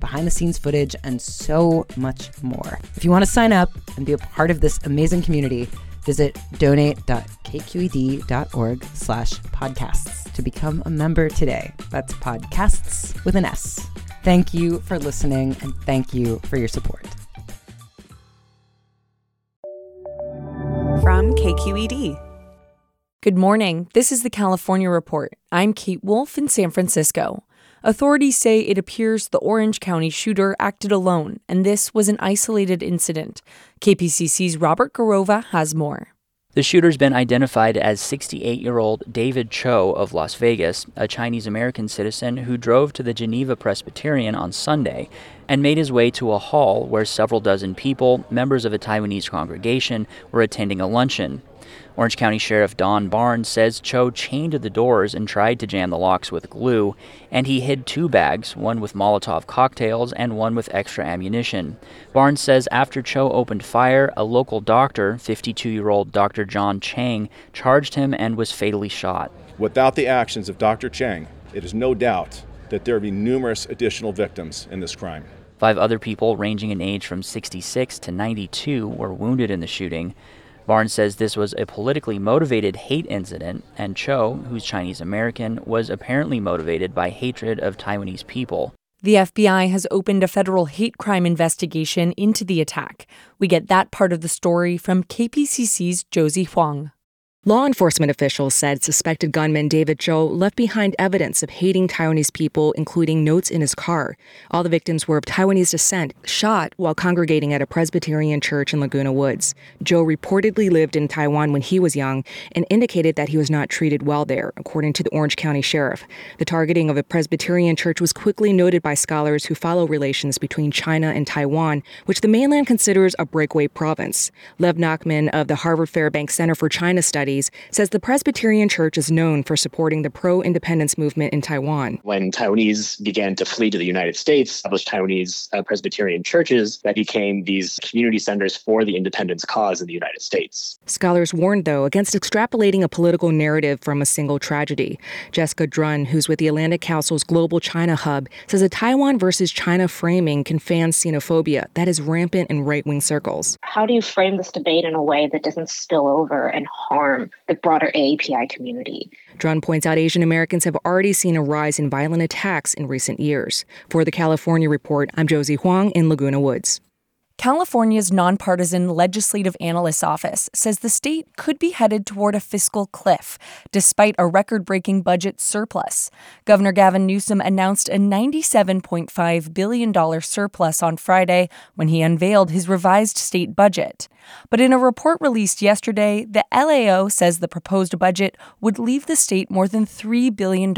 behind the scenes footage, and so much more. If you want to sign up and be a part of this amazing community, visit donate.kqed.org slash podcasts to become a member today. That's podcasts with an S. Thank you for listening and thank you for your support. From KQED. Good morning. This is the California Report. I'm Kate Wolf in San Francisco. Authorities say it appears the Orange County shooter acted alone, and this was an isolated incident. KPCC's Robert Garrova has more. The shooter's been identified as 68 year old David Cho of Las Vegas, a Chinese American citizen who drove to the Geneva Presbyterian on Sunday and made his way to a hall where several dozen people, members of a Taiwanese congregation, were attending a luncheon. Orange County Sheriff Don Barnes says Cho chained the doors and tried to jam the locks with glue, and he hid two bags, one with Molotov cocktails and one with extra ammunition. Barnes says after Cho opened fire, a local doctor, 52 year old Dr. John Chang, charged him and was fatally shot. Without the actions of Dr. Chang, it is no doubt that there would be numerous additional victims in this crime. Five other people, ranging in age from 66 to 92, were wounded in the shooting. Barnes says this was a politically motivated hate incident, and Cho, who's Chinese American, was apparently motivated by hatred of Taiwanese people. The FBI has opened a federal hate crime investigation into the attack. We get that part of the story from KPCC's Josie Huang. Law enforcement officials said suspected gunman David Cho left behind evidence of hating Taiwanese people, including notes in his car. All the victims were of Taiwanese descent, shot while congregating at a Presbyterian church in Laguna Woods. Cho reportedly lived in Taiwan when he was young and indicated that he was not treated well there, according to the Orange County Sheriff. The targeting of a Presbyterian church was quickly noted by scholars who follow relations between China and Taiwan, which the mainland considers a breakaway province. Lev Nachman of the Harvard Fairbanks Center for China Studies Studies says the Presbyterian Church is known for supporting the pro independence movement in Taiwan. When Taiwanese began to flee to the United States, established Taiwanese uh, Presbyterian churches that became these community centers for the independence cause in the United States. Scholars warned, though, against extrapolating a political narrative from a single tragedy. Jessica Drun, who's with the Atlantic Council's Global China Hub, says a Taiwan versus China framing can fan xenophobia that is rampant in right wing circles. How do you frame this debate in a way that doesn't spill over and harm the broader AAPI community. Drun points out Asian Americans have already seen a rise in violent attacks in recent years. For the California Report, I'm Josie Huang in Laguna Woods. California's nonpartisan legislative analyst's office says the state could be headed toward a fiscal cliff, despite a record breaking budget surplus. Governor Gavin Newsom announced a $97.5 billion surplus on Friday when he unveiled his revised state budget. But in a report released yesterday, the LAO says the proposed budget would leave the state more than $3 billion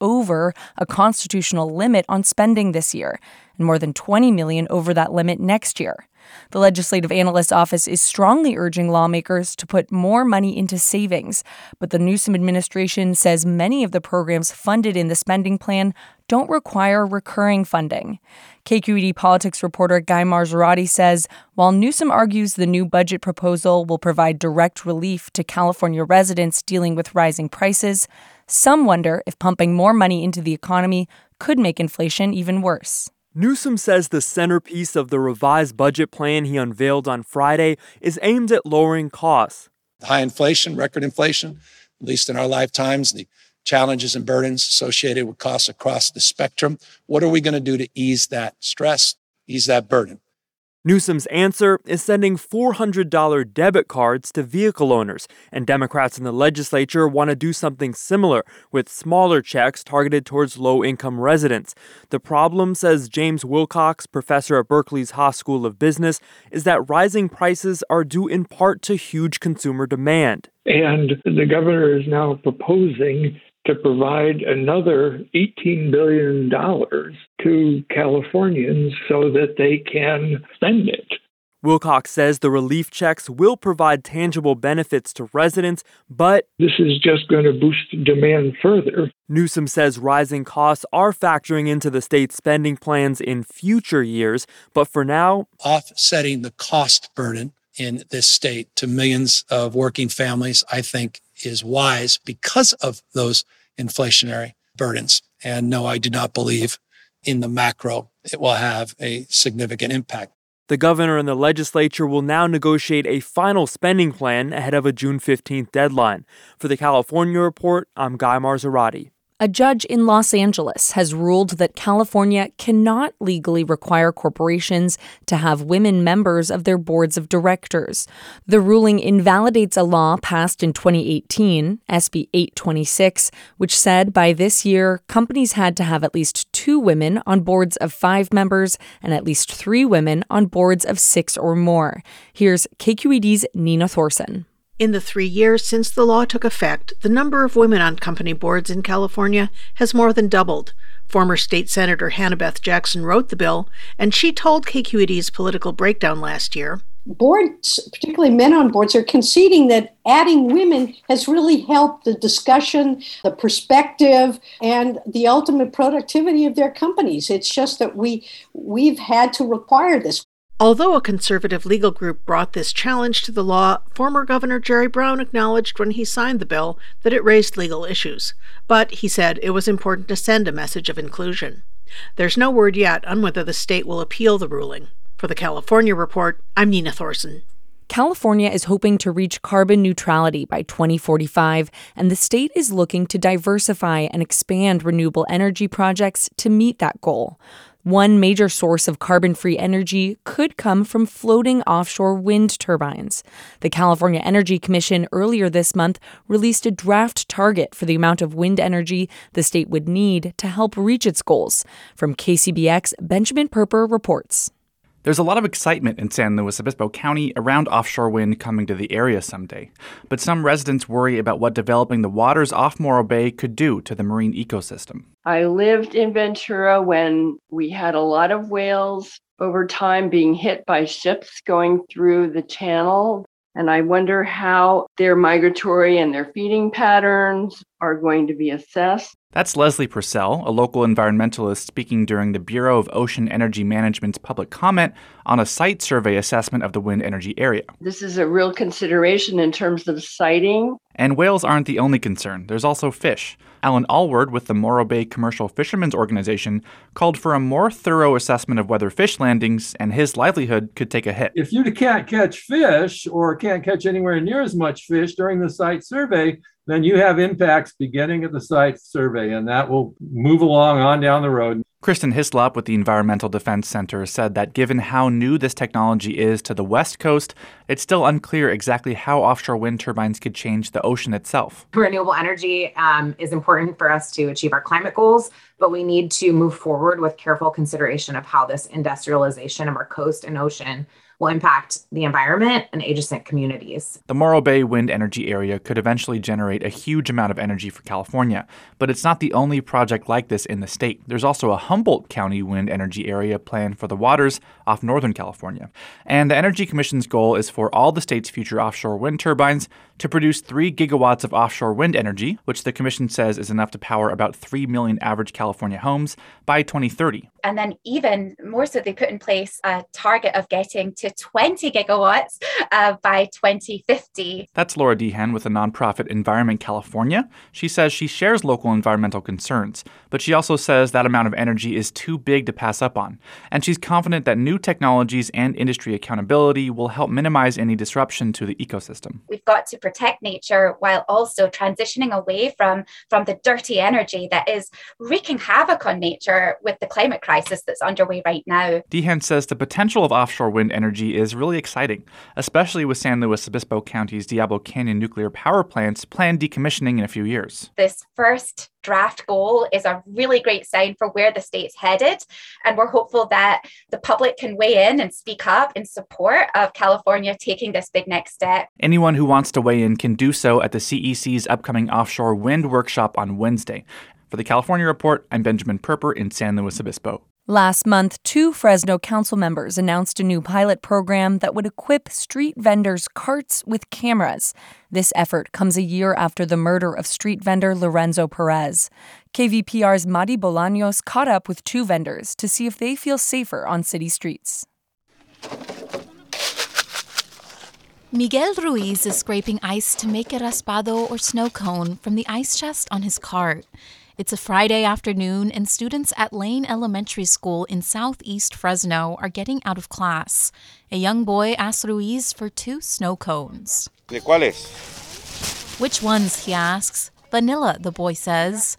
over a constitutional limit on spending this year and more than 20 million over that limit next year. The legislative analyst's office is strongly urging lawmakers to put more money into savings, but the Newsom administration says many of the programs funded in the spending plan don't require recurring funding. KQED politics reporter Guy Marzorati says while Newsom argues the new budget proposal will provide direct relief to California residents dealing with rising prices, some wonder if pumping more money into the economy could make inflation even worse. Newsom says the centerpiece of the revised budget plan he unveiled on Friday is aimed at lowering costs. High inflation, record inflation, at least in our lifetimes, the challenges and burdens associated with costs across the spectrum. What are we going to do to ease that stress, ease that burden? Newsom's answer is sending $400 debit cards to vehicle owners, and Democrats in the legislature want to do something similar with smaller checks targeted towards low income residents. The problem, says James Wilcox, professor at Berkeley's Haas School of Business, is that rising prices are due in part to huge consumer demand. And the governor is now proposing to provide another $18 billion to Californians so that they can spend it. Wilcox says the relief checks will provide tangible benefits to residents, but this is just going to boost demand further. Newsom says rising costs are factoring into the state's spending plans in future years, but for now, offsetting the cost burden in this state to millions of working families, I think is wise because of those inflationary burdens. And no, I do not believe in the macro it will have a significant impact. The governor and the legislature will now negotiate a final spending plan ahead of a June 15th deadline. For the California Report, I'm Guy Marzorati. A judge in Los Angeles has ruled that California cannot legally require corporations to have women members of their boards of directors. The ruling invalidates a law passed in 2018, SB 826, which said by this year, companies had to have at least two women on boards of five members and at least three women on boards of six or more. Here's KQED's Nina Thorsen. In the three years since the law took effect, the number of women on company boards in California has more than doubled. Former State Senator Hannah-Beth Jackson wrote the bill, and she told KQED's Political Breakdown last year. Boards, particularly men on boards, are conceding that adding women has really helped the discussion, the perspective, and the ultimate productivity of their companies. It's just that we we've had to require this. Although a conservative legal group brought this challenge to the law, former Governor Jerry Brown acknowledged when he signed the bill that it raised legal issues. But he said it was important to send a message of inclusion. There's no word yet on whether the state will appeal the ruling. For the California Report, I'm Nina Thorsen. California is hoping to reach carbon neutrality by 2045, and the state is looking to diversify and expand renewable energy projects to meet that goal. One major source of carbon free energy could come from floating offshore wind turbines. The California Energy Commission earlier this month released a draft target for the amount of wind energy the state would need to help reach its goals. From KCBX, Benjamin Purper reports. There's a lot of excitement in San Luis Obispo County around offshore wind coming to the area someday, but some residents worry about what developing the waters off Morro Bay could do to the marine ecosystem. I lived in Ventura when we had a lot of whales over time being hit by ships going through the channel. And I wonder how their migratory and their feeding patterns are going to be assessed. That's Leslie Purcell, a local environmentalist speaking during the Bureau of Ocean Energy Management's public comment on a site survey assessment of the wind energy area. This is a real consideration in terms of siting. And whales aren't the only concern, there's also fish. Alan Allward with the Morro Bay Commercial Fishermen's Organization called for a more thorough assessment of whether fish landings and his livelihood could take a hit. If you can't catch fish or can't catch anywhere near as much fish during the site survey, then you have impacts beginning at the site survey, and that will move along on down the road. Kristen Hislop with the Environmental Defense Center said that given how new this technology is to the West Coast, it's still unclear exactly how offshore wind turbines could change the ocean itself. Renewable energy um, is important for us to achieve our climate goals, but we need to move forward with careful consideration of how this industrialization of our coast and ocean will impact the environment and adjacent communities. The Morro Bay wind energy area could eventually generate a huge amount of energy for California, but it's not the only project like this in the state. There's also a Humboldt County wind energy area planned for the waters off Northern California. And the Energy Commission's goal is for all the state's future offshore wind turbines to produce 3 gigawatts of offshore wind energy, which the Commission says is enough to power about 3 million average California homes by 2030. And then, even more so, they put in place a target of getting to 20 gigawatts uh, by 2050. That's Laura Deehan with the nonprofit Environment California. She says she shares local environmental concerns, but she also says that amount of energy is too big to pass up on. And she's confident that new technologies and industry accountability will help minimize any disruption to the ecosystem. We've got to protect nature while also transitioning away from, from the dirty energy that is wreaking havoc on nature with the climate crisis that's underway right now. Deehan says the potential of offshore wind energy is really exciting, especially with San Luis Obispo County's Diablo Canyon nuclear power plant's planned decommissioning in a few years. This first draft goal is a really great sign for where the state's headed. And we're hopeful that the public can weigh in and speak up in support of California taking this big next step. Anyone who wants to weigh in can do so at the CEC's upcoming offshore wind workshop on Wednesday. For the California Report, I'm Benjamin Purper in San Luis Obispo. Last month, two Fresno council members announced a new pilot program that would equip street vendors' carts with cameras. This effort comes a year after the murder of street vendor Lorenzo Perez. KVPR's Madi Bolaños caught up with two vendors to see if they feel safer on city streets. Miguel Ruiz is scraping ice to make a raspado or snow cone from the ice chest on his cart. It's a Friday afternoon, and students at Lane Elementary School in southeast Fresno are getting out of class. A young boy asks Ruiz for two snow cones. ¿De cuáles? Which ones? he asks. Vanilla, the boy says.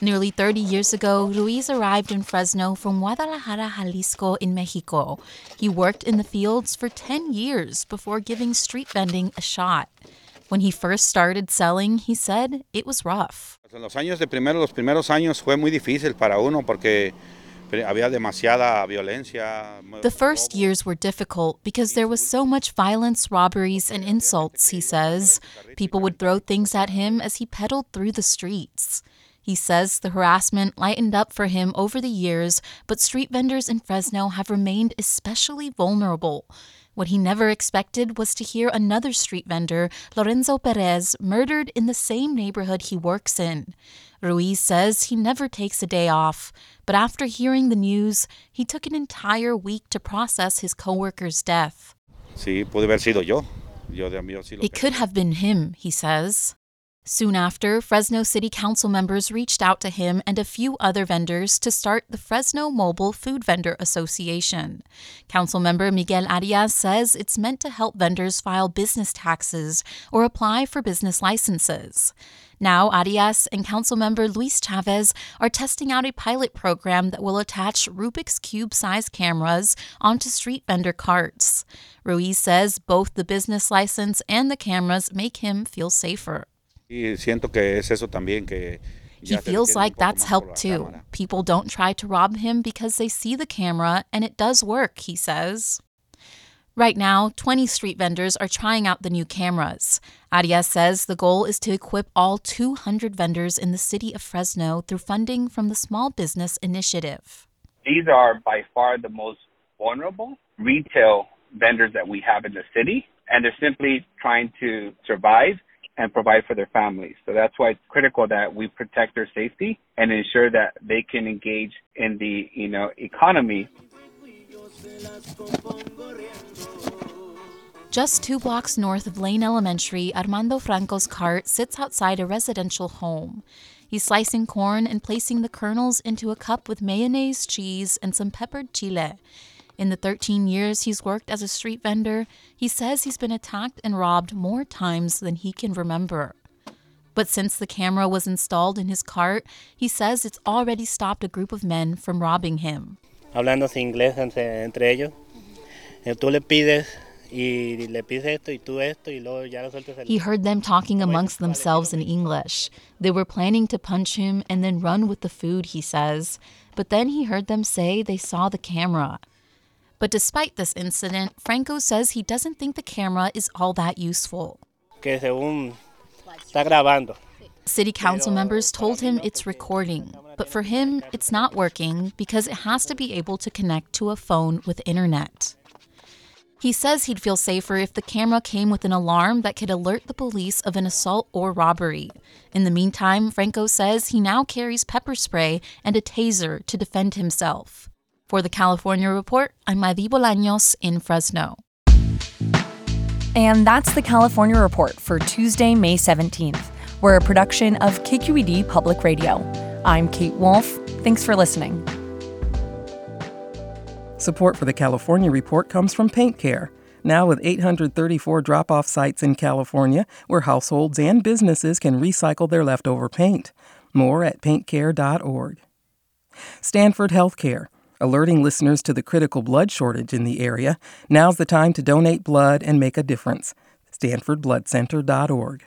Nearly 30 years ago, Ruiz arrived in Fresno from Guadalajara, Jalisco, in Mexico. He worked in the fields for 10 years before giving street vending a shot. When he first started selling, he said it was rough. Los años de primero, los primeros años fue muy difícil para uno porque había demasiada violencia. The first years were difficult because there was so much violence, robberies, and insults, he says. People would throw things at him as he pedaled through the streets. He says the harassment lightened up for him over the years, but street vendors in Fresno have remained especially vulnerable. What he never expected was to hear another street vendor, Lorenzo Perez, murdered in the same neighborhood he works in. Ruiz says he never takes a day off, but after hearing the news, he took an entire week to process his coworker's death. Sí, puede haber sido yo. It could have been him, he says. Soon after, Fresno City Council members reached out to him and a few other vendors to start the Fresno Mobile Food Vendor Association. Councilmember Miguel Arias says it's meant to help vendors file business taxes or apply for business licenses. Now, Arias and Councilmember Luis Chavez are testing out a pilot program that will attach Rubik's Cube sized cameras onto street vendor carts. Ruiz says both the business license and the cameras make him feel safer. Y siento que es eso también que he feels like that's helped too. People don't try to rob him because they see the camera and it does work, he says. Right now, 20 street vendors are trying out the new cameras. Arias says the goal is to equip all 200 vendors in the city of Fresno through funding from the Small Business Initiative. These are by far the most vulnerable retail vendors that we have in the city, and they're simply trying to survive and provide for their families. So that's why it's critical that we protect their safety and ensure that they can engage in the, you know, economy. Just two blocks north of Lane Elementary, Armando Franco's cart sits outside a residential home. He's slicing corn and placing the kernels into a cup with mayonnaise, cheese, and some peppered chile. In the 13 years he's worked as a street vendor, he says he's been attacked and robbed more times than he can remember. But since the camera was installed in his cart, he says it's already stopped a group of men from robbing him. Hablándose inglés entre, ellos, eh, tú le pides y le pides esto y tú esto y luego ya lo sueltas. He heard them talking amongst themselves in English. They were planning to punch him and then run with the food, he says. But then he heard them say they saw the camera. But despite this incident, Franco says he doesn't think the camera is all that useful. Que según está grabando. City council members told him it's recording, but for him, it's not working because it has to be able to connect to a phone with internet. He says he'd feel safer if the camera came with an alarm that could alert the police of an assault or robbery. In the meantime, Franco says he now carries pepper spray and a taser to defend himself. For the California Report, I'm Madi Bolaños in Fresno. And that's the California Report for Tuesday, May 17th. We're a production of KQED Public Radio. I'm Kate Wolf. Thanks for listening. Support for the California Report comes from Paint Care. Now, with 834 drop off sites in California where households and businesses can recycle their leftover paint. More at paintcare.org. Stanford Healthcare, alerting listeners to the critical blood shortage in the area. Now's the time to donate blood and make a difference. StanfordBloodCenter.org.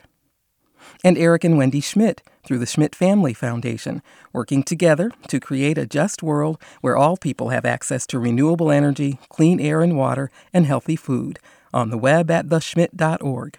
And Eric and Wendy Schmidt through the Schmidt Family Foundation, working together to create a just world where all people have access to renewable energy, clean air and water, and healthy food. On the web at theschmidt.org.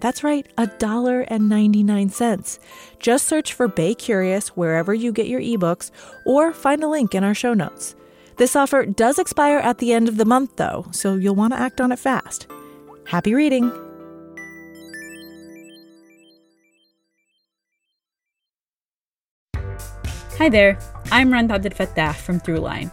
That's right, $1.99. Just search for Bay Curious wherever you get your ebooks or find a link in our show notes. This offer does expire at the end of the month, though, so you'll want to act on it fast. Happy reading! Hi there, I'm Rund Abdelfatah from Throughline.